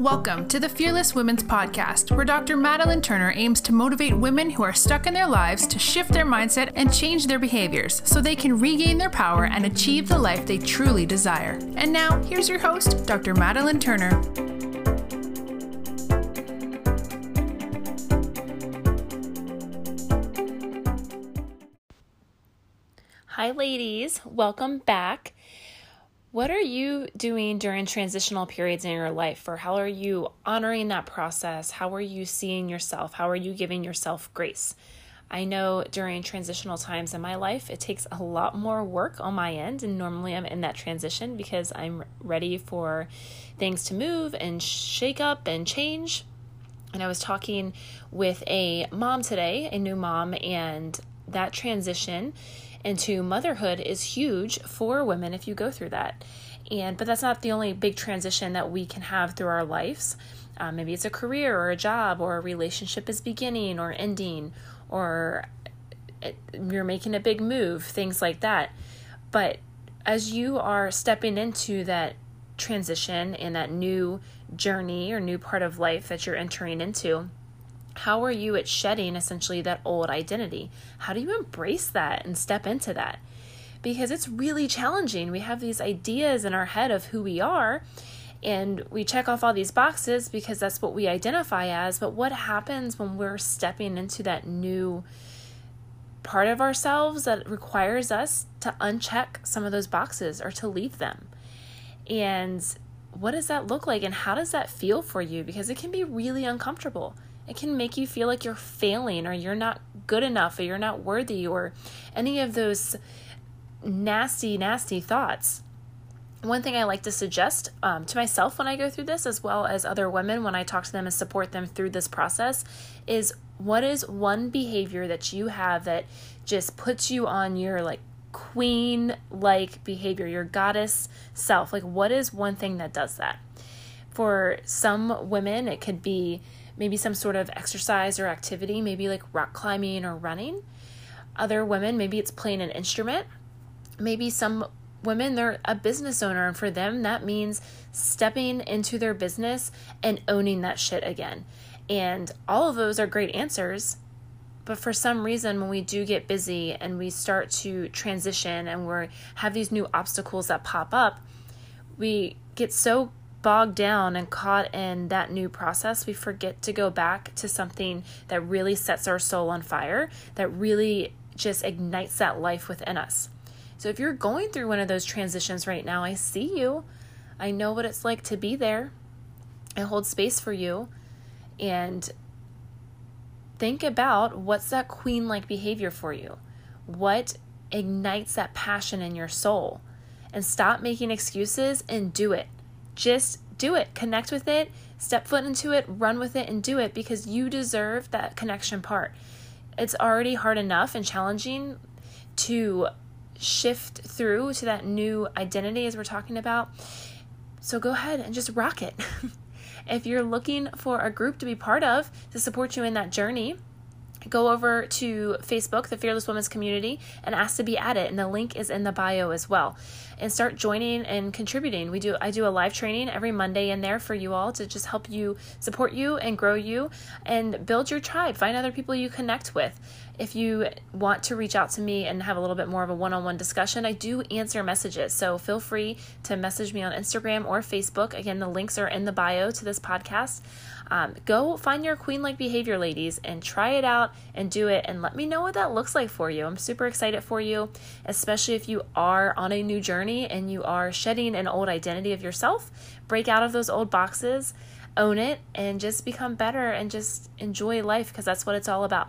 Welcome to the Fearless Women's Podcast, where Dr. Madeline Turner aims to motivate women who are stuck in their lives to shift their mindset and change their behaviors so they can regain their power and achieve the life they truly desire. And now, here's your host, Dr. Madeline Turner. Hi, ladies. Welcome back. What are you doing during transitional periods in your life? Or how are you honoring that process? How are you seeing yourself? How are you giving yourself grace? I know during transitional times in my life, it takes a lot more work on my end. And normally I'm in that transition because I'm ready for things to move and shake up and change. And I was talking with a mom today, a new mom, and that transition into motherhood is huge for women if you go through that. And but that's not the only big transition that we can have through our lives. Uh, maybe it's a career or a job or a relationship is beginning or ending or it, you're making a big move, things like that. But as you are stepping into that transition and that new journey or new part of life that you're entering into, how are you at shedding essentially that old identity? How do you embrace that and step into that? Because it's really challenging. We have these ideas in our head of who we are, and we check off all these boxes because that's what we identify as. But what happens when we're stepping into that new part of ourselves that requires us to uncheck some of those boxes or to leave them? And what does that look like, and how does that feel for you? Because it can be really uncomfortable it can make you feel like you're failing or you're not good enough or you're not worthy or any of those nasty, nasty thoughts. One thing I like to suggest um, to myself when I go through this, as well as other women when I talk to them and support them through this process, is what is one behavior that you have that just puts you on your like queen like behavior, your goddess self? Like, what is one thing that does that? For some women, it could be maybe some sort of exercise or activity, maybe like rock climbing or running. Other women, maybe it's playing an instrument. Maybe some women, they're a business owner, and for them, that means stepping into their business and owning that shit again. And all of those are great answers. But for some reason, when we do get busy and we start to transition and we have these new obstacles that pop up, we get so bogged down and caught in that new process, we forget to go back to something that really sets our soul on fire, that really just ignites that life within us. So if you're going through one of those transitions right now, I see you. I know what it's like to be there. I hold space for you. And think about what's that queen like behavior for you? What ignites that passion in your soul? And stop making excuses and do it just do it. Connect with it, step foot into it, run with it, and do it because you deserve that connection part. It's already hard enough and challenging to shift through to that new identity as we're talking about. So go ahead and just rock it. if you're looking for a group to be part of to support you in that journey, go over to Facebook, the Fearless Women's Community, and ask to be added. And the link is in the bio as well. And start joining and contributing. We do I do a live training every Monday in there for you all to just help you support you and grow you and build your tribe. Find other people you connect with. If you want to reach out to me and have a little bit more of a one on one discussion, I do answer messages. So feel free to message me on Instagram or Facebook. Again, the links are in the bio to this podcast. Um, go find your queen like behavior, ladies, and try it out and do it and let me know what that looks like for you. I'm super excited for you, especially if you are on a new journey and you are shedding an old identity of yourself. Break out of those old boxes, own it, and just become better and just enjoy life because that's what it's all about.